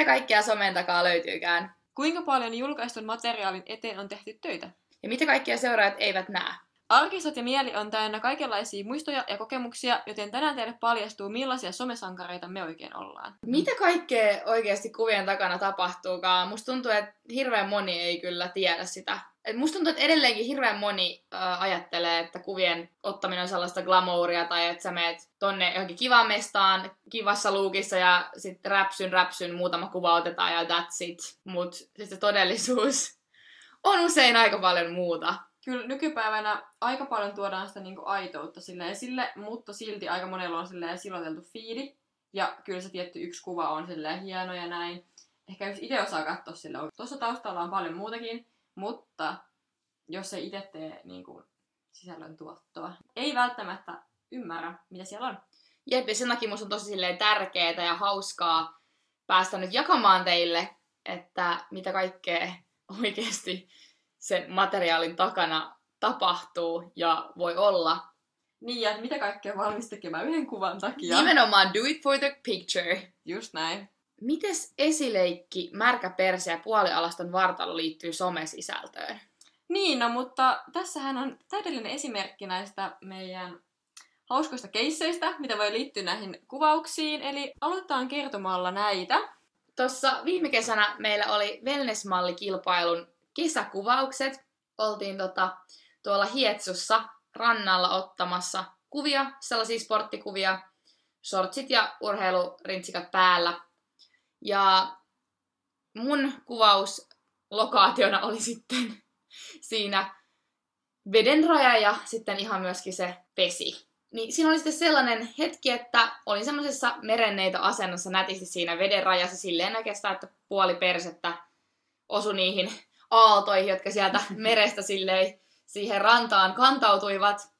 Mitä kaikkea somen takaa löytyykään? Kuinka paljon julkaistun materiaalin eteen on tehty töitä? Ja mitä kaikkia seuraajat eivät näe? Arkistot ja mieli on täynnä kaikenlaisia muistoja ja kokemuksia, joten tänään teille paljastuu, millaisia somesankareita me oikein ollaan. Mitä kaikkea oikeasti kuvien takana tapahtuukaan? Musta tuntuu, että hirveän moni ei kyllä tiedä sitä. Et musta tuntuu, että edelleenkin hirveän moni äh, ajattelee, että kuvien ottaminen on sellaista glamouria tai että sä meet tonne johonkin kivaan mestaan, kivassa luukissa ja sitten räpsyn räpsyn muutama kuva otetaan ja that's it. Mut sitten todellisuus on usein aika paljon muuta. Kyllä nykypäivänä aika paljon tuodaan sitä niinku aitoutta sille esille, mutta silti aika monella on silleen siloteltu fiidi. Ja kyllä se tietty yksi kuva on silleen hieno ja näin. Ehkä jos itse osaa katsoa sille, tuossa taustalla on paljon muutakin, mutta jos ei itse tee niin kuin, sisällön tuottoa, ei välttämättä ymmärrä, mitä siellä on. Jep, ja sen takia on tosi silleen tärkeää ja hauskaa päästä nyt jakamaan teille, että mitä kaikkea oikeasti sen materiaalin takana tapahtuu ja voi olla. Niin, ja mitä kaikkea valmis tekemään yhden kuvan takia. Nimenomaan do it for the picture. Just näin. Mites esileikki, märkä perse ja puolialaston vartalo liittyy somesisältöön? Niin, no mutta tässähän on täydellinen esimerkki näistä meidän hauskoista keisseistä, mitä voi liittyä näihin kuvauksiin. Eli aloitetaan kertomalla näitä. Tuossa viime kesänä meillä oli wellness-mallikilpailun kesäkuvaukset. Oltiin tota, tuolla Hietsussa rannalla ottamassa kuvia, sellaisia sporttikuvia, shortsit ja urheilurintsikat päällä. Ja mun kuvauslokaationa oli sitten siinä veden raja ja sitten ihan myöskin se vesi. Niin siinä oli sitten sellainen hetki, että olin semmoisessa merenneito asennossa nätisti siinä veden rajassa silleen näkestä, että puoli persettä osui niihin aaltoihin, jotka sieltä merestä silleen siihen rantaan kantautuivat.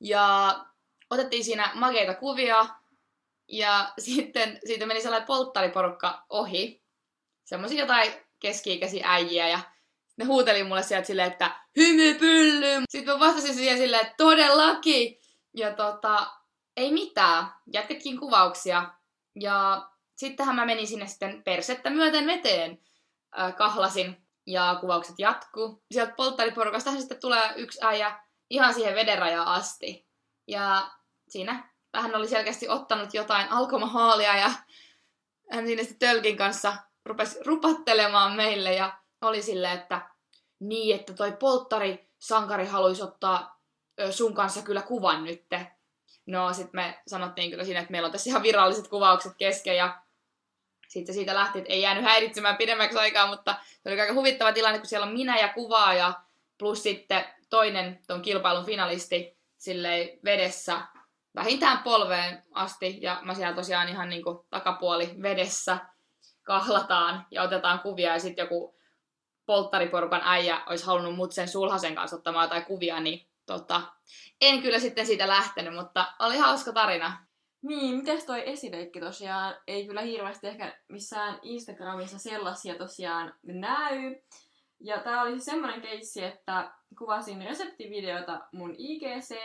Ja otettiin siinä makeita kuvia, ja sitten siitä meni sellainen polttariporukka ohi. Semmoisia jotain keski-ikäisiä äijiä, ja ne huuteli mulle sieltä silleen, että hymypylly! Sitten mä vastasin siihen silleen, että todellakin! Ja tota, ei mitään. Jatkettiin kuvauksia. Ja sittenhän mä menin sinne sitten persettä myöten veteen. Äh, kahlasin ja kuvaukset jatkuu. Sieltä polttariporukasta sitten tulee yksi äijä ihan siihen vedenrajaan asti. Ja siinä hän oli selkeästi ottanut jotain alkomahaalia ja hän siinä sitten tölkin kanssa rupesi rupattelemaan meille ja oli silleen, että niin, että toi polttari sankari haluaisi ottaa sun kanssa kyllä kuvan nytte. No, sitten me sanottiin kyllä siinä, että meillä on tässä ihan viralliset kuvaukset kesken ja sitten siitä lähti, että ei jäänyt häiritsemään pidemmäksi aikaa, mutta se oli aika huvittava tilanne, kun siellä on minä ja kuvaaja plus sitten toinen ton kilpailun finalisti silleen vedessä vähintään polveen asti ja mä siellä tosiaan ihan niinku takapuoli vedessä kahlataan ja otetaan kuvia ja sitten joku polttariporukan äijä olisi halunnut mut sen sulhasen kanssa ottamaan jotain kuvia, niin tota, en kyllä sitten siitä lähtenyt, mutta oli hauska tarina. Niin, miten toi esileikki tosiaan ei kyllä hirveästi ehkä missään Instagramissa sellaisia tosiaan näy. Ja tää oli semmonen keissi, että kuvasin reseptivideota mun IGC.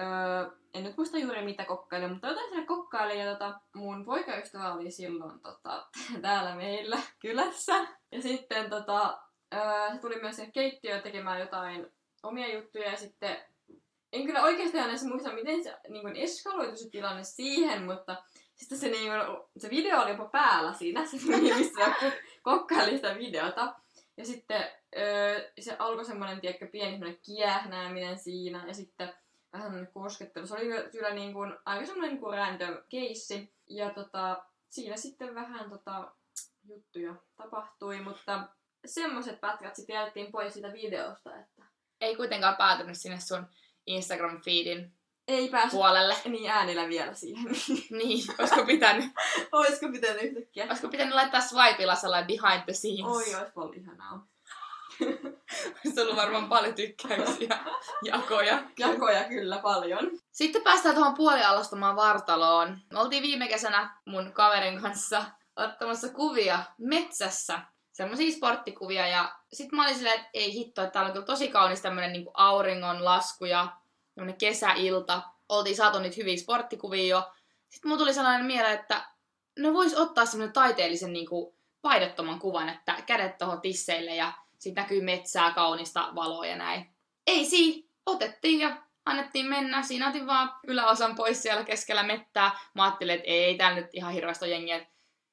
Öö, en nyt muista juuri mitä kokkailin, mutta jotain siellä kokkailin ja tota, mun poikaystävä oli silloin tota, täällä meillä kylässä. Ja sitten tota, öö, se tuli myös keittiöön tekemään jotain omia juttuja ja sitten en kyllä oikeasti edes muista, miten se niin kuin eskaloitu se tilanne siihen, mutta sitten se, niin kuin, se video oli jopa päällä siinä, se missä kokkaili sitä videota. Ja sitten öö, se alkoi semmoinen, tiedätkö, pieni semmoinen kiehnääminen siinä, ja sitten vähän koskettelu. Se oli kyllä niin kuin, aika semmoinen niin kuin random keissi. Ja tota, siinä sitten vähän tota, juttuja tapahtui, mutta semmoiset pätkät sitten jätettiin pois siitä videosta, että... Ei kuitenkaan päätynyt sinne sun Instagram-feedin ei päässyt puolelle. niin äänillä vielä siihen. niin, olisiko pitänyt? olisiko pitänyt yhtäkkiä? Olisiko pitänyt laittaa swipella sellainen behind the scenes? Oi, olisi ollut ihanaa. Olisi ollut varmaan paljon tykkäyksiä, jakoja. Jakoja kyllä paljon. Sitten päästään tuohon puolialastomaan vartaloon. Me oltiin viime kesänä mun kaverin kanssa ottamassa kuvia metsässä. Semmoisia sporttikuvia ja sit mä olin silleen, että ei hitto, että täällä on kyllä tosi kaunis tämmönen niinku auringon lasku ja kesäilta. Oltiin saatu niitä hyviä sporttikuvia jo. Sitten mulla tuli sellainen mieleen, että ne vois ottaa semmoinen taiteellisen niin kuin, paidottoman kuvan, että kädet tuohon tisseille ja sitten näkyy metsää, kaunista valoa ja näin. Ei si, otettiin ja annettiin mennä. Siinä otin vaan yläosan pois siellä keskellä mettää. Mä ajattelin, että ei täällä nyt ihan hirveästi jengiä.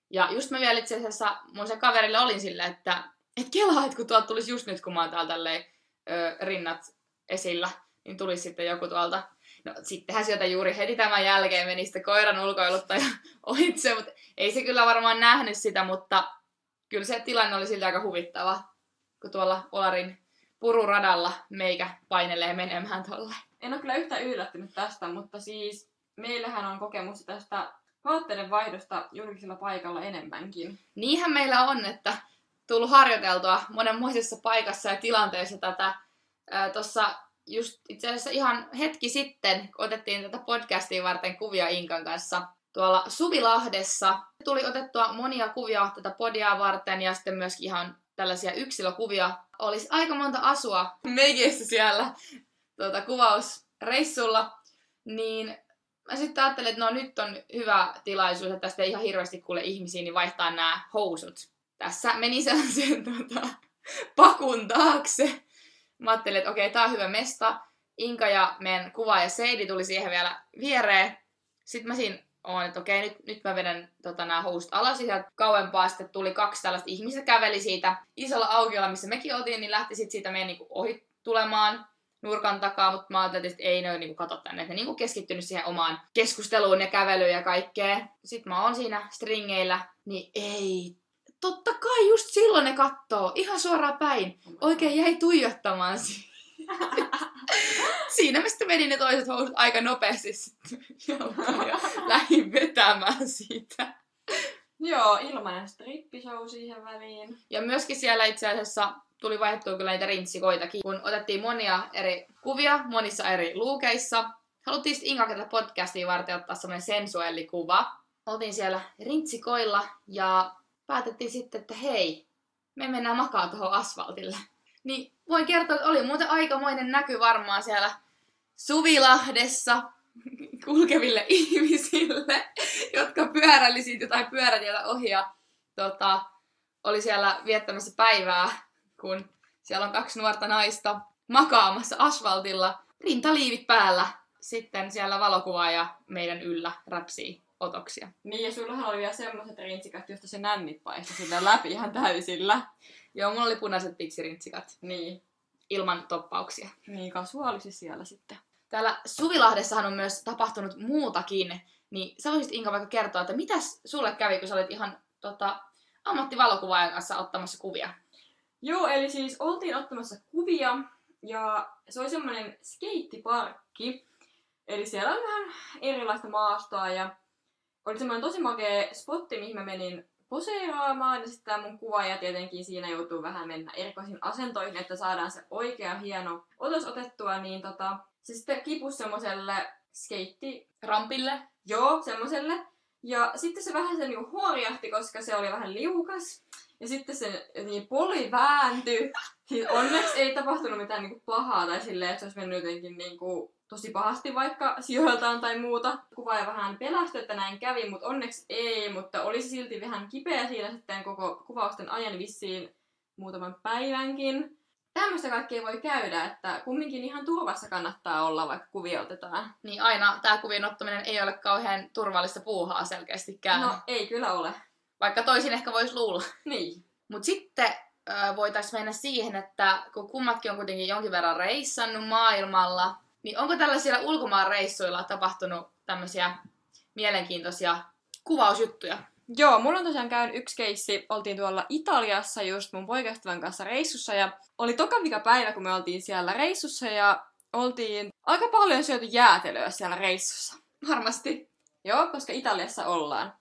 Ja just mä vielä itse asiassa mun se kaverille olin sillä, että et kelaa, että kun tuolta tulisi just nyt, kun mä oon täällä tälleen, ö, rinnat esillä, niin tulisi sitten joku tuolta. No sittenhän sieltä juuri heti tämän jälkeen meni sitten koiran ulkoiluttaja ohitse, mutta ei se kyllä varmaan nähnyt sitä, mutta kyllä se tilanne oli siltä aika huvittava, kun tuolla Olarin pururadalla meikä painelee menemään tolle. En ole kyllä yhtään yllättynyt tästä, mutta siis meillähän on kokemusta tästä vaatteiden vaihdosta julkisella paikalla enemmänkin. Niinhän meillä on, että tullut harjoiteltua monenmoisessa paikassa ja tilanteessa tätä. Tuossa just itse asiassa ihan hetki sitten, otettiin tätä podcastia varten kuvia Inkan kanssa tuolla Suvilahdessa. Tuli otettua monia kuvia tätä podia varten ja sitten myöskin ihan tällaisia yksilökuvia. Olisi aika monta asua meikissä siellä tuota, kuvausreissulla, niin mä sitten ajattelin, että no nyt on hyvä tilaisuus, että tästä ei ihan hirveästi kuule ihmisiä, niin vaihtaa nämä housut. Tässä meni sellaisen tuota, pakun taakse. Mä ajattelin, että okei, tää on hyvä mesta. Inka ja meidän kuva ja Seidi tuli siihen vielä viereen. Sitten mä siinä oon, että okei, nyt, nyt mä vedän tota, nämä housut alas. Ja kauempaa sitten tuli kaksi tällaista ihmistä käveli siitä isolla aukiolla, missä mekin oltiin, niin lähti sitten siitä meidän niin ohi tulemaan nurkan takaa, mutta mä ajattelin, että ei ne niin kato tänne, että ne niin keskittynyt siihen omaan keskusteluun ja kävelyyn ja kaikkea. Sitten mä oon siinä stringeillä, niin ei, totta kai just silloin ne kattoo, ihan suoraan päin. Oikein jäi tuijottamaan Siinä mä sitten vedin ne toiset housut aika nopeasti sitten ja lähdin vetämään siitä. Joo, ilmanen strippishow siihen väliin. Ja myöskin siellä itse asiassa tuli vaihdettua kyllä niitä rintsikoitakin, kun otettiin monia eri kuvia monissa eri luukeissa. Haluttiin sitten Inga tätä podcastia varten ottaa semmoinen sensuelli kuva. Oltiin siellä rintsikoilla ja päätettiin sitten, että hei, me mennään makaa tuohon asfaltille. Niin voin kertoa, että oli muuten aikamoinen näky varmaan siellä Suvilahdessa kulkeville ihmisille, jotka pyöräili siitä jotain pyörätietä ohi ja tota, oli siellä viettämässä päivää kun siellä on kaksi nuorta naista makaamassa asfaltilla, rintaliivit päällä. Sitten siellä valokuvaaja meidän yllä räpsii otoksia. Niin, ja sullahan oli vielä semmoiset rintsikat, josta se nännit paistoi sillä läpi ihan täysillä. Joo, mulla oli punaiset piksirintsikat. Niin. Ilman toppauksia. Niin, kasuaalisi siellä sitten. Täällä Suvilahdessahan on myös tapahtunut muutakin. Niin sä voisit Inka vaikka kertoa, että mitä sulle kävi, kun sä olit ihan tota, ammattivalokuvaajan kanssa ottamassa kuvia? Joo, eli siis oltiin ottamassa kuvia ja se oli semmoinen skeittiparkki. Eli siellä on vähän erilaista maastoa ja oli semmoinen tosi makea spotti, mihin mä menin poseeraamaan. Ja sitten mun kuvaaja tietenkin siinä joutuu vähän mennä erikoisiin asentoihin, että saadaan se oikea hieno otos otettua. Niin tota, se sitten kipus semmoiselle skeittirampille. Joo, semmoiselle. Ja sitten se vähän se niinku huoriahti, koska se oli vähän liukas. Ja sitten se niin poli vääntyi. Siis onneksi ei tapahtunut mitään niinku pahaa tai silleen, että se olisi mennyt jotenkin niinku tosi pahasti vaikka sijoiltaan tai muuta. Kuvaaja vähän pelästyi, että näin kävi, mutta onneksi ei. Mutta olisi silti vähän kipeä siinä sitten koko kuvausten ajan vissiin muutaman päivänkin. Tämmöistä kaikkea voi käydä, että kumminkin ihan turvassa kannattaa olla, vaikka kuvia otetaan. Niin aina tämä kuvien ottaminen ei ole kauhean turvallista puuhaa selkeästikään. No ei kyllä ole. Vaikka toisin ehkä voisi luulla. Niin. Mutta sitten voitaisiin mennä siihen, että kun kummatkin on kuitenkin jonkin verran reissannut maailmalla, niin onko tällaisilla ulkomaan reissuilla tapahtunut tämmöisiä mielenkiintoisia kuvausjuttuja? Joo, mulla on tosiaan käynyt yksi keissi. Oltiin tuolla Italiassa just mun poikaystävän kanssa reissussa ja oli toka vika päivä, kun me oltiin siellä reissussa ja oltiin aika paljon syöty jäätelöä siellä reissussa. Varmasti. Joo, koska Italiassa ollaan.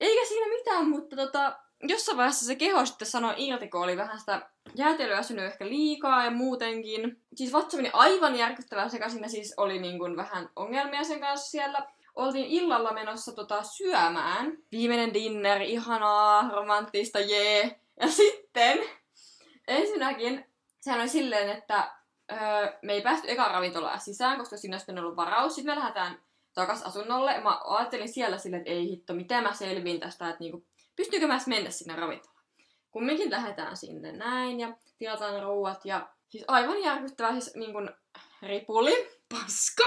Eikä siinä mitään, mutta tota, jossain vaiheessa se keho sitten sanoi irti, kun oli vähän sitä jäätelöä syönyt ehkä liikaa ja muutenkin. Siis vatsa meni aivan järkyttävää sekaisin ja siis oli niin kuin vähän ongelmia sen kanssa siellä. Oltiin illalla menossa tota syömään. Viimeinen dinner, ihanaa, romanttista, jee. Ja sitten ensinnäkin sehän oli silleen, että öö, me ei päästy eka ravintolaa sisään, koska siinä olisi ollut varaus. Sitten me lähdetään takas asunnolle. Mä ajattelin siellä silleen, että ei hitto, miten mä selviin tästä, että niinku, pystyykö mä edes mennä sinne ravintolaan. Kumminkin lähdetään sinne näin ja tilataan ruuat ja siis aivan järkyttävää siis niin kuin ripuli. Paska!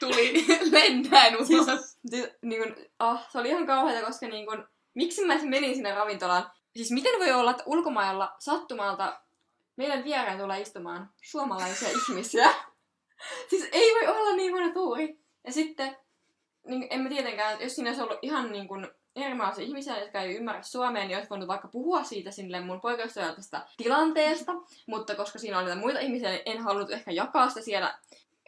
Tuli lennäin ulos. Siis, siis, niin kuin, ah, se oli ihan kauheata, koska niin kuin, miksi mä menin sinne ravintolaan? Siis miten voi olla, että ulkomailla sattumalta meidän viereen tulee istumaan suomalaisia ihmisiä? siis ei voi olla niin huono tuuri. Ja sitten, niin, en mä tietenkään, jos siinä olisi ollut ihan niin kuin erilaisia ihmisiä, jotka ei ymmärrä suomea, niin olisi voinut vaikka puhua siitä sille mun poikaystävältä tilanteesta, mutta koska siinä oli niitä muita ihmisiä, niin en halunnut ehkä jakaa sitä siellä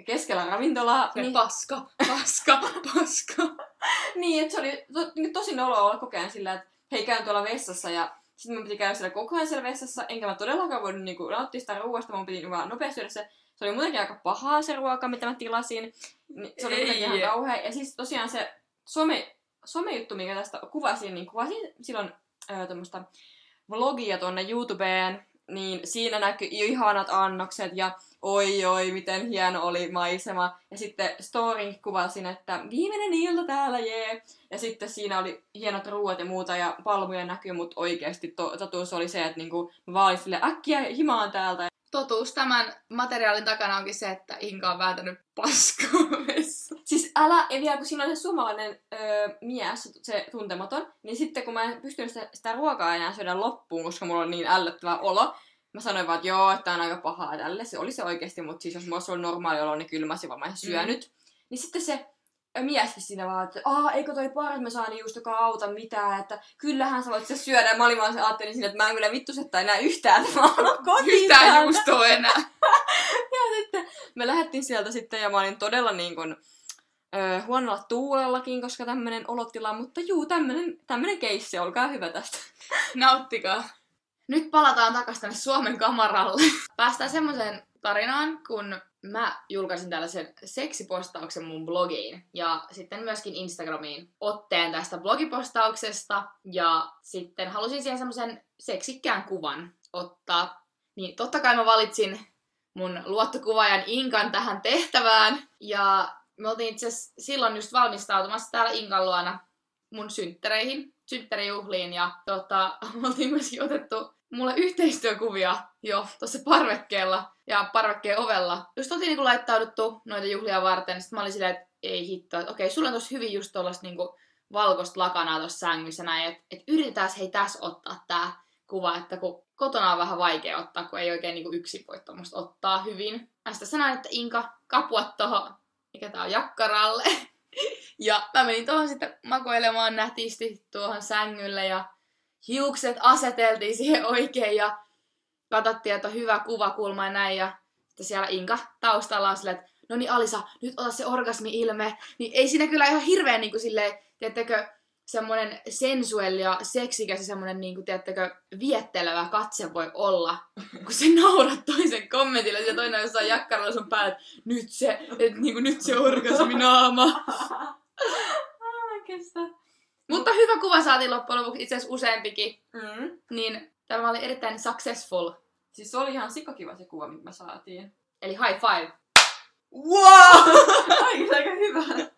keskellä ravintolaa. Niin, Niin, paska, paska, paska. niin että se oli to, niin tosi noloa olla koko ajan sillä, että hei käyn tuolla vessassa ja sitten mun piti käydä siellä koko ajan siellä vessassa, enkä mä todellakaan voinut niinku nauttia sitä ruoasta, mun piti vaan nopeasti syödä se. Se oli muutenkin aika pahaa se ruoka, mitä mä tilasin. Niin se oli Ei. ihan kauhea. Ja siis tosiaan se some, somejuttu, mikä tästä kuvasin, niin kuvasin silloin öö, tämmöistä vlogia tuonne YouTubeen, niin siinä näkyi ihanat annokset ja oi oi, miten hieno oli maisema. Ja sitten storin kuvasin, että viimeinen ilta täällä, jee. Ja sitten siinä oli hienot ruuat ja muuta ja palmuja näkyy, mutta oikeasti to- totuus oli se, että niinku, mä vaan silleen, äkkiä himaan täältä. Totuus tämän materiaalin takana onkin se, että Inka on vääntänyt paskaa. Siis älä, ja vielä kun siinä oli se suomalainen öö, mies, se tuntematon, niin sitten kun mä en pystynyt sitä, sitä ruokaa enää syödä loppuun, koska mulla oli niin ällöttävä olo, mä sanoin vaan, että joo, että on aika pahaa tälle. Se oli se oikeasti, mutta siis jos mulla olisi ollut normaali olo, niin kyllä mä olisin varmaan syönyt. Niin sitten se mieskin siinä vaan, että Aa, eikö toi parmesaani just joka auta mitään, että kyllähän sä voit se syödä. Ja mä olin vaan se ajattelin siinä, että mä en kyllä vittusetta enää yhtään, että mä haluan kotiin Yhtään täältä. juustoa enää. Ja sitten me lähdettiin sieltä sitten ja mä olin todella niin kuin, ö, huonolla tuulellakin, koska tämmönen olotila, mutta juu, tämmönen, tämmönen keissi, olkaa hyvä tästä. Nauttikaa. Nyt palataan takaisin tänne Suomen kamaralle. Päästään semmoiseen tarinaan, kun mä julkaisin tällaisen seksipostauksen mun blogiin ja sitten myöskin Instagramiin otteen tästä blogipostauksesta. Ja sitten halusin siihen semmoisen seksikkään kuvan ottaa. Niin totta kai mä valitsin mun luottokuvaajan Inkan tähän tehtävään. Ja me oltiin itse silloin just valmistautumassa täällä Inkan luona mun synttereihin, synttärijuhliin. Ja tota, me oltiin myöskin otettu mulle yhteistyökuvia jo tuossa parvekkeella ja parvekkeen ovella. Just oltiin niinku laittauduttu noita juhlia varten, sitten mä olin silleen, että ei hitto, että okei, sulla on tossa hyvin just tollasta niinku valkoista lakanaa tuossa sängyssä näin, että et yritetään hei tässä ottaa tää kuva, että kun kotona on vähän vaikea ottaa, kun ei oikein niinku yksin voi tuommoista ottaa hyvin. Mä sitten sanoin, että Inka, kapuat tohon, mikä tää on, jakkaralle. Ja mä menin tuohon sitten makoilemaan nätisti tuohon sängylle ja hiukset aseteltiin siihen oikein ja katsottiin, että on hyvä kuvakulma ja näin. Ja sitten siellä Inka taustalla on silleen, että no niin Alisa, nyt ota se orgasmi-ilme. Niin ei siinä kyllä ihan hirveän niin kuin silleen, tiedättekö, semmoinen sensuelli ja seksikäs ja semmoinen, niin kuin, tiedättekö, viettelevä katse voi olla, kun se naurat toisen kommentille ja toinen on jossain jakkaralla sun päällä, että nyt se, että niin kuin, nyt se orgasminaama. kestä. Mutta hyvä kuva saatiin loppujen lopuksi, itse asiassa useampikin. Mm. Niin tämä oli erittäin successful. Siis se oli ihan sikakiva se kuva, mitä me saatiin. Eli high five. Wow! Aika aika hyvä.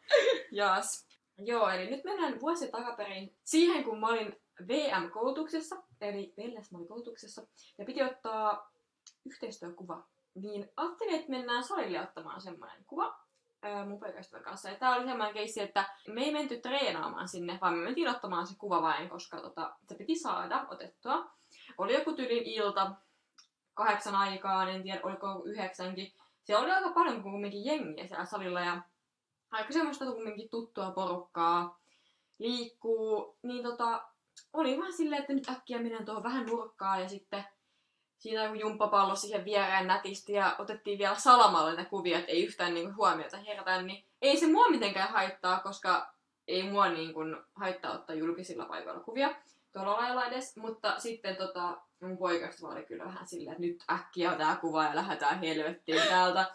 Jaas. Joo, eli nyt mennään vuosi takaperin siihen, kun mä olin VM-koulutuksessa, eli Vellesmalli-koulutuksessa, ja piti ottaa yhteistyökuva. Niin ajattelin, että mennään salille ottamaan semmoinen kuva ää, mun poikaystävän kanssa. Ja tää oli semmoinen keissi, että me ei menty treenaamaan sinne, vaan me mentiin ottamaan se kuva vain, koska tota, se piti saada otettua. Oli joku tyylin ilta, kahdeksan aikaan, en tiedä oliko yhdeksänkin. Siellä oli aika paljon kumminkin jengiä siellä salilla ja aika semmoista kumminkin tuttua porukkaa liikkuu, niin tota, oli vähän silleen, että nyt äkkiä menen tuohon vähän nurkkaan ja sitten siinä joku jumppapallo siihen viereen nätisti ja otettiin vielä salamalla niitä kuvia, että ei yhtään niinku huomiota herätä, niin ei se mua mitenkään haittaa, koska ei mua niinku haittaa ottaa julkisilla paikoilla kuvia tuolla lailla edes, mutta sitten tota, mun poikasta oli kyllä vähän silleen, että nyt äkkiä tää kuva ja lähdetään helvettiin täältä.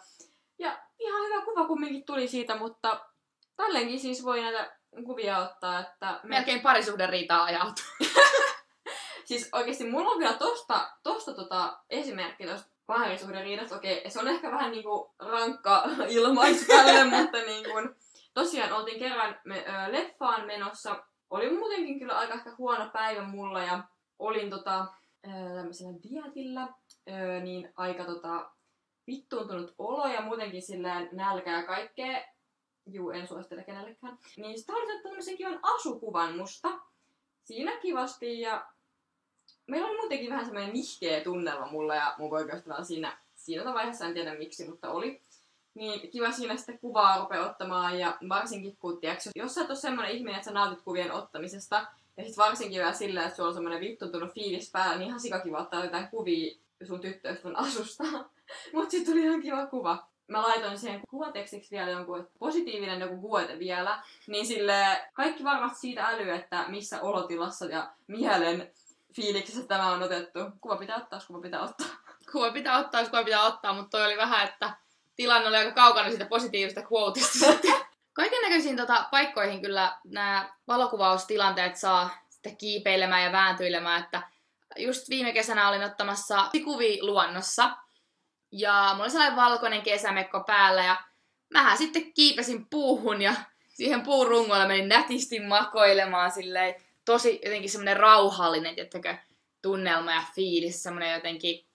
Ja ihan hyvä kuva kumminkin tuli siitä, mutta tälleenkin siis voi näitä kuvia ottaa, että... Me... Melkein parisuhden riitaa ajat. Siis oikeesti mulla on kyllä tosta, tosta tota esimerkki tosta parisuhden riidasta. Okei, se on ehkä vähän niinku rankka ilmaisu tälle, mutta niinku, tosiaan oltiin kerran me, ö, leffaan menossa. Oli muutenkin kyllä aika ehkä huono päivä mulla ja olin tota, ö, tämmöisellä dietillä, ö, niin aika tota, vittuuntunut olo ja muutenkin silleen nälkä ja kaikkea. Juu, en suosittele kenellekään. Niin sitten halusin tämmöisen kivan asukuvan musta. Siinä kivasti ja meillä oli muutenkin vähän semmoinen nihkeä tunnelma mulla ja mun poikaystävällä siinä, siinä vaiheessa, en tiedä miksi, mutta oli. Niin kiva siinä sitten kuvaa rupea ottamaan ja varsinkin kun, tiiäks, jos sä et ole semmoinen ihminen, että sä nautit kuvien ottamisesta, ja sitten varsinkin vielä silleen, että sulla on semmoinen vittuntunut fiilis päällä, niin ihan sikakiva ottaa jotain kuvia sun tyttöystävän asusta. Mut sit tuli ihan kiva kuva. Mä laitoin siihen kuvatekstiksi vielä jonkun positiivinen joku vuote vielä, niin sille kaikki varmasti siitä älyy, että missä olotilassa ja mielen fiiliksessä tämä on otettu. Kuva pitää ottaa, kuva pitää ottaa. Kuva pitää ottaa, jos kuva pitää ottaa, mutta toi oli vähän, että tilanne oli aika kaukana siitä positiivista quoteista Kaiken näköisiin tota, paikkoihin kyllä nämä valokuvaustilanteet saa sitten kiipeilemään ja vääntyilemään, että just viime kesänä olin ottamassa kuvia luonnossa, ja mulla oli sellainen valkoinen kesämekko päällä, ja mähän sitten kiipesin puuhun, ja siihen puun rungolla menin nätisti makoilemaan silleen, tosi jotenkin semmoinen rauhallinen, tiettäkö, tunnelma ja fiilis, semmoinen jotenkin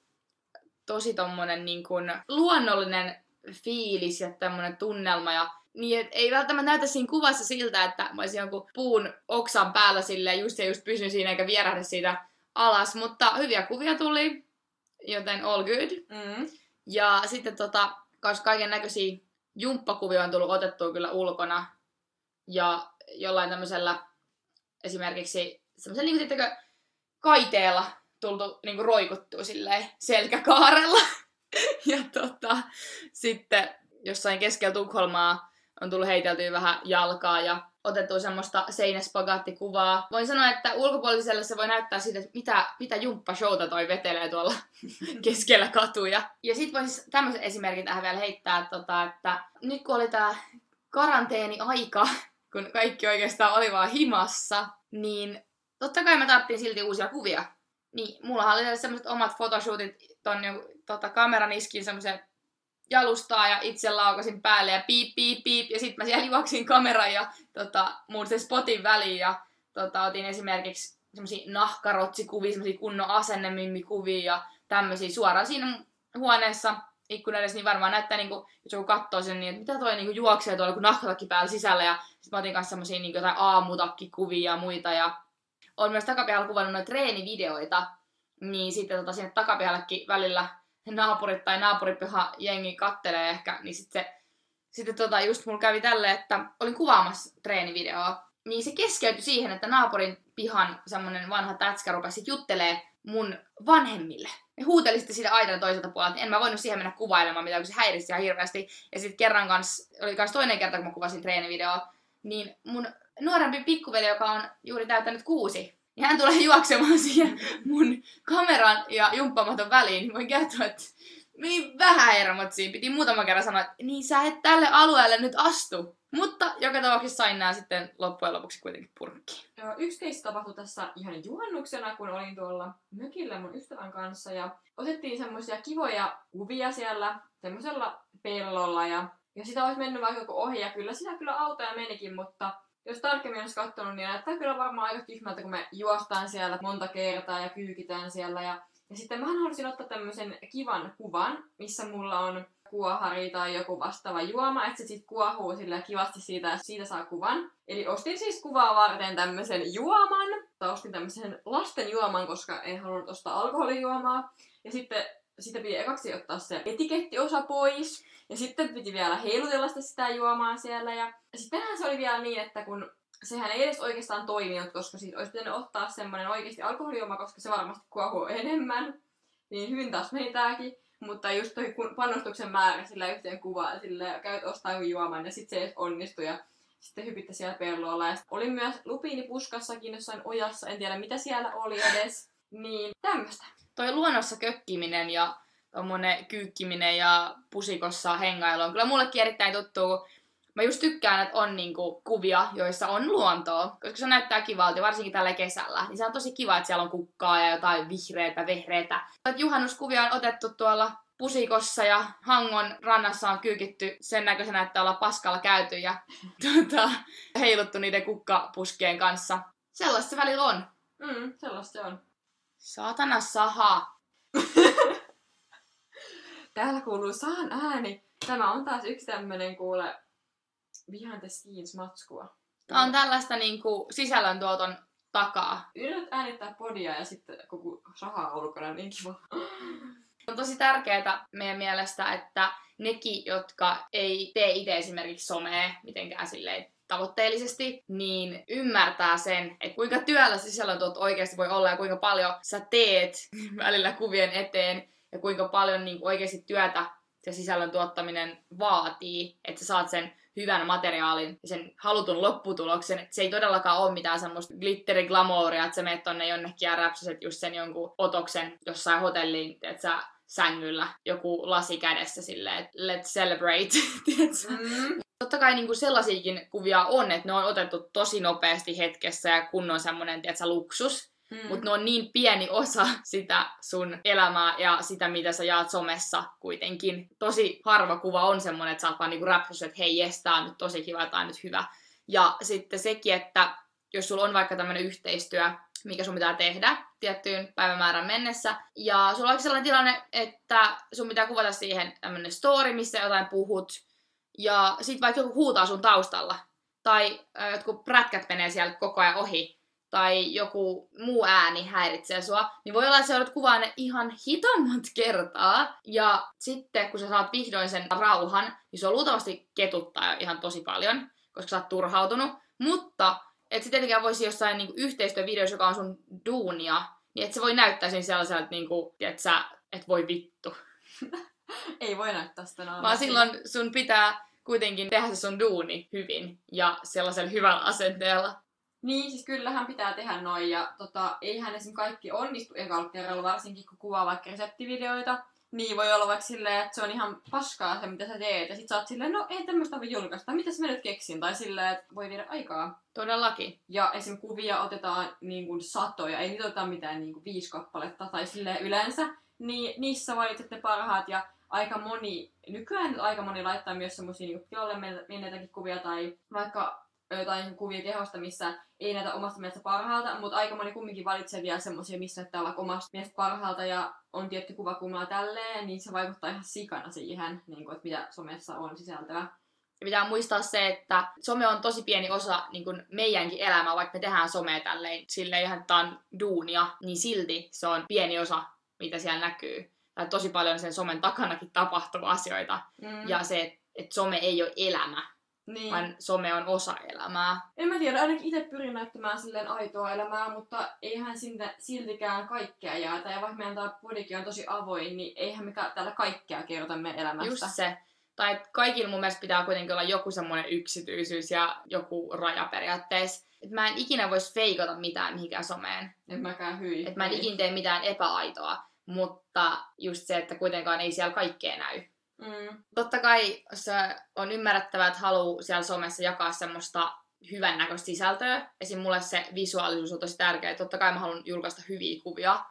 tosi tommonen niin kuin luonnollinen fiilis ja tämmöinen tunnelma ja niin, et ei välttämättä näytä siinä kuvassa siltä, että mä olisin jonkun puun oksan päällä sille just ja just pysyn siinä eikä vierähdä siitä alas, mutta hyviä kuvia tuli, joten all good. Mm. Ja sitten tota, koska kaiken näköisiä jumppakuvia on tullut otettua kyllä ulkona ja jollain tämmöisellä esimerkiksi semmoisella niin kuin, kaiteella tultu niin kuin roikuttua silleen selkäkaarella. ja tota, sitten jossain keskellä Tukholmaa on tullut heiteltyä vähän jalkaa ja otettu semmoista seinäspagaattikuvaa. Voin sanoa, että ulkopuoliselle se voi näyttää siitä, että mitä, mitä jumppashowta toi vetelee tuolla keskellä katuja. Ja sitten voisi tämmöisen esimerkin tähän vielä heittää, tota, että nyt kun oli tää karanteeni-aika, kun kaikki oikeastaan oli vaan himassa, niin totta kai mä tarvitsin silti uusia kuvia. Niin, mulla oli semmoiset omat fotoshootit ton tota, kameran iskin semmoisen jalustaa ja itse laukasin päälle ja piip, piip, piip. Ja sitten mä siellä juoksin kameran ja tota, mun se spotin väliin ja tota, otin esimerkiksi semmoisia nahkarotsikuvia, semmoisia kunnon asennemimmikuvia ja tämmöisiä suoraan siinä huoneessa ikkunan edes, niin varmaan näyttää, niin kuin, jos joku katsoo sen, niin että mitä toi niin kuin, juoksee tuolla, kun nahkatakki päällä sisällä. Ja sitten mä otin kanssa semmosia niin jotain aamutakkikuvia ja muita. Ja on myös takapihalla kuvannut noita treenivideoita. Niin sitten tota, sinne takapihallekin välillä naapurit tai naapuripiha jengi kattelee ehkä, niin sitten sitten tota, just mulla kävi tälle, että olin kuvaamassa treenivideoa, niin se keskeytyi siihen, että naapurin pihan semmonen vanha tätskä rupesi juttelee mun vanhemmille. Ne huuteli sitten siitä aidan toiselta puolelta, niin en mä voinut siihen mennä kuvailemaan mitä kun se häirisi ihan hirveästi. Ja sitten kerran kans, oli kans toinen kerta, kun mä kuvasin treenivideoa, niin mun nuorempi pikkuveli, joka on juuri täyttänyt kuusi, niin hän tulee juoksemaan siihen mun kameran ja jumppamaton väliin, voin kertoa, että meni vähän hermot siinä. Piti muutama kerran sanoa, että niin sä et tälle alueelle nyt astu. Mutta joka tapauksessa sain nää sitten loppujen lopuksi kuitenkin purkkiin. Yksi keissi tapahtui tässä ihan juhannuksena, kun olin tuolla mökillä mun ystävän kanssa ja otettiin semmoisia kivoja kuvia siellä semmoisella pellolla ja, ja sitä olisi mennyt vaikka joku ohi ja kyllä sitä kyllä autoja menikin, mutta jos tarkemmin olisi katsonut, niin näyttää kyllä varmaan aika tyhmältä, kun me juostaan siellä monta kertaa ja kyykitään siellä. Ja, ja sitten mä halusin ottaa tämmöisen kivan kuvan, missä mulla on kuohari tai joku vastaava juoma, että se sitten kuohuu sillä kivasti siitä, siitä saa kuvan. Eli ostin siis kuvaa varten tämmöisen juoman, tai ostin tämmöisen lasten juoman, koska en halunnut ostaa alkoholijuomaa. Ja sitten sitä piti ekaksi ottaa se etikettiosa pois. Ja sitten piti vielä heilutella sitä, sitä juomaa siellä. Ja sittenhän se oli vielä niin, että kun sehän ei edes oikeastaan toiminut, koska siitä olisi pitänyt ottaa semmoinen oikeasti alkoholijuoma, koska se varmasti kuohuu enemmän. Niin hyvin taas meni tääkin. Mutta just toi panostuksen määrä sillä yhteen kuvaan, sillä käyt ostaa juoman ja sitten se ei onnistu ja sitten hypitte siellä pellolla. Ja oli myös lupiini puskassakin jossain ojassa, en tiedä mitä siellä oli edes. Niin tämmöstä. Toi luonnossa kökkiminen ja tommonen kyykkiminen ja pusikossa hengailu on kyllä mullekin erittäin tuttu. Mä just tykkään, että on niinku kuvia, joissa on luontoa, koska se näyttää kivalta, varsinkin tällä kesällä. Niin se on tosi kiva, että siellä on kukkaa ja jotain vihreitä, vehreitä. Juhannuskuvia on otettu tuolla pusikossa ja Hangon rannassa on kyykitty sen näköisenä, että ollaan paskalla käyty ja tuota, heiluttu niiden kukkapuskien kanssa. Sellaista se välillä on. Mm, sellaista se on. Saatana saha. Täällä kuuluu saan ääni. Tämä on taas yksi tämmönen kuule behind the scenes matskua. Tämä on tällaista niinku sisällöntuoton takaa. Yrität äänittää podia ja sitten koko saha on ulkona niin kiva. On tosi tärkeää meidän mielestä, että nekin, jotka ei tee itse esimerkiksi somea mitenkään silleen tavoitteellisesti, niin ymmärtää sen, että kuinka työllä sisällöntuot oikeasti voi olla ja kuinka paljon sä teet välillä kuvien eteen ja kuinka paljon niin oikeasti työtä se sisällön tuottaminen vaatii, että sä saat sen hyvän materiaalin ja sen halutun lopputuloksen. Että se ei todellakaan ole mitään semmoista glitteri glamouria, että sä menet tonne jonnekin ja räpsäset just sen jonkun otoksen jossain hotelliin, että sä sängyllä joku lasi kädessä silleen, että let's celebrate, mm. Totta kai niin kuin sellaisiakin kuvia on, että ne on otettu tosi nopeasti hetkessä ja kun on semmoinen, tiedätkö, luksus. Mm. Mutta ne on niin pieni osa sitä sun elämää ja sitä, mitä sä jaat somessa kuitenkin. Tosi harva kuva on semmoinen, että sä oot vaan niinku räpsys, että hei, jes, tää on nyt tosi kiva, tää on nyt hyvä. Ja sitten sekin, että jos sulla on vaikka tämmöinen yhteistyö, mikä sun pitää tehdä tiettyyn päivämäärän mennessä. Ja sulla on sellainen tilanne, että sun pitää kuvata siihen tämmöinen story, missä jotain puhut. Ja sit vaikka joku huutaa sun taustalla. Tai jotkut prätkät menee siellä koko ajan ohi tai joku muu ääni häiritsee sua, niin voi olla, että sä joudut kuvaa ne ihan hitommat kertaa. Ja sitten, kun sä saat vihdoin sen rauhan, niin se on luultavasti ketuttaa ihan tosi paljon, koska sä oot turhautunut. Mutta, että sitten tietenkään voisi jossain niin yhteistyövideossa, joka on sun duunia, niin että se voi näyttää sen sellaiselta, niin kuin, että sä et voi vittu. Ei voi näyttää sitä Vaan silloin sun pitää kuitenkin tehdä se sun duuni hyvin ja sellaisella hyvällä asenteella. Niin, siis kyllähän pitää tehdä noin, ja tota, eihän esim. kaikki onnistu ekalla kerralla, varsinkin kun kuvaa vaikka reseptivideoita. Niin voi olla vaikka silleen, että se on ihan paskaa se, mitä sä teet, ja sit sä oot silleen, no ei tämmöistä voi julkaista, mitä mä nyt keksin, tai silleen, että voi viedä aikaa. Todellakin. Ja esim. kuvia otetaan niin kuin satoja, ei niitä oteta mitään niin kuin viisi kappaletta tai silleen yleensä, niin niissä valitset ne parhaat, ja aika moni, nykyään aika moni laittaa myös semmosia niin jolle menneitäkin kuvia, tai vaikka jotain kuvia kehosta, missä ei näitä omasta mielestä parhaalta, mutta aika moni kumminkin valitsee vielä semmoisia, missä näyttää olla omasta mielestä parhaalta ja on tietty kuvakulmaa tälleen, niin se vaikuttaa ihan sikana siihen, niin kuin, että mitä somessa on sisältöä. Ja pitää muistaa se, että some on tosi pieni osa niin kuin meidänkin elämää, vaikka me tehdään somea tälleen, silleen ihan, että on duunia, niin silti se on pieni osa, mitä siellä näkyy. Tai tosi paljon sen somen takanakin tapahtuu asioita. Mm. Ja se, että et some ei ole elämä, niin. vaan some on osa elämää. En mä tiedä, ainakin itse pyrin näyttämään silleen aitoa elämää, mutta eihän sinne siltikään kaikkea jaeta. Ja vaikka meidän tämä podikin on tosi avoin, niin eihän me täällä kaikkea kerrota meidän elämästä. Just se. Tai että kaikilla mun mielestä pitää kuitenkin olla joku semmoinen yksityisyys ja joku raja periaatteessa. Että mä en ikinä voisi feikata mitään mihinkään someen. En mäkään hyi. Että mä en ikinä tee mitään epäaitoa. Mutta just se, että kuitenkaan ei siellä kaikkea näy. Mm. Totta kai se on ymmärrettävää, että haluaa siellä somessa jakaa semmoista hyvän näköistä sisältöä. Esim. mulle se visuaalisuus on tosi tärkeää. Totta kai mä haluan julkaista hyviä kuvia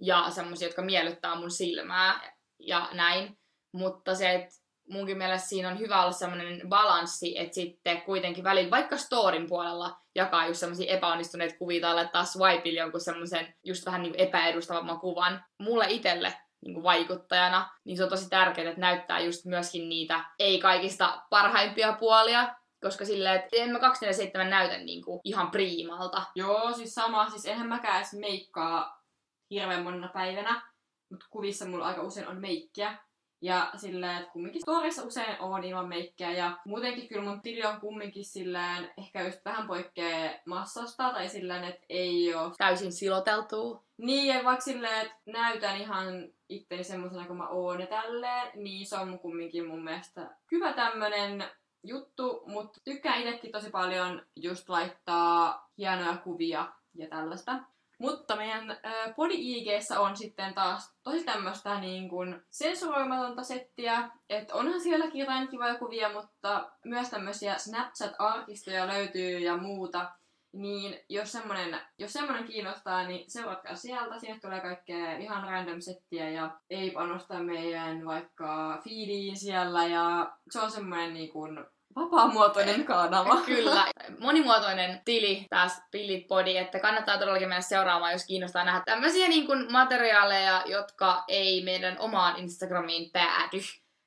ja semmoisia, jotka miellyttää mun silmää ja näin. Mutta se, että munkin mielestä siinä on hyvä olla semmoinen balanssi, että sitten kuitenkin välillä vaikka storin puolella jakaa just semmoisia epäonnistuneita kuvia tai laittaa swipille jonkun semmoisen just vähän niin epäedustavamman kuvan. Mulle itelle niin kuin vaikuttajana, niin se on tosi tärkeää, että näyttää just myöskin niitä ei kaikista parhaimpia puolia, koska silleen, että en mä 247 näytä niin kuin ihan priimalta. Joo, siis sama. Siis eihän mäkään edes meikkaa hirveän monena päivänä, mutta kuvissa mulla aika usein on meikkiä. Ja silleen, että kumminkin storissa usein on ilman meikkiä ja muutenkin kyllä mun tili on kumminkin silleen, ehkä just vähän poikkee massasta tai silleen, että ei ole täysin siloteltua. Niin, ja vaikka silleen, että näytän ihan itteni semmoisena kuin mä oon ja tälleen, niin se on kumminkin mun mielestä hyvä tämmönen juttu, mutta tykkään itsekin tosi paljon just laittaa hienoja kuvia ja tällaista. Mutta meidän Body IGssä on sitten taas tosi tämmöistä niin kuin sensuroimatonta settiä. Että onhan sielläkin jotain kivoja kuvia, mutta myös tämmöisiä Snapchat-arkistoja löytyy ja muuta. Niin jos semmonen, jos semmonen kiinnostaa, niin seuratkaa sieltä. Sinne tulee kaikkea ihan random settiä ja ei panostaa meidän vaikka feediin siellä. Ja se on semmonen niin kuin vapaamuotoinen kanava. Kyllä. Monimuotoinen tili, taas Pillit Body, että kannattaa todellakin mennä seuraamaan, jos kiinnostaa nähdä tämmöisiä niin kuin materiaaleja, jotka ei meidän omaan Instagramiin päädy.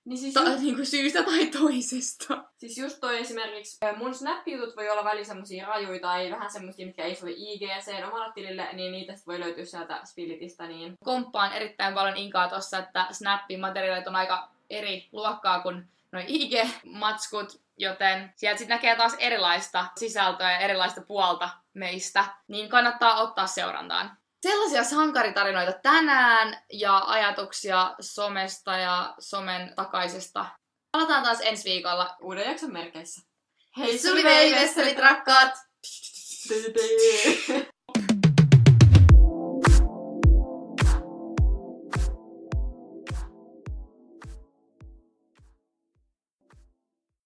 Niin siis, Ta- just, niin kuin syystä tai toisesta. siis just toi esimerkiksi, ö, mun snap-jutut voi olla välillä semmosia rajuja tai vähän semmosia, mitkä ei sovi IGC omalle tilille, niin niitä voi löytyä sieltä Spillitistä, niin Komppaan erittäin paljon Inkaa tossa, että Snappin materiaalit on aika eri luokkaa kuin noin IG-matskut, joten sieltä sitten näkee taas erilaista sisältöä ja erilaista puolta meistä, niin kannattaa ottaa seurantaan. Sellaisia sankaritarinoita tänään ja ajatuksia somesta ja somen takaisesta. Palataan taas ensi viikolla. uuden jakson merkeissä. Hei suli veivesselit rakkaat! Hei!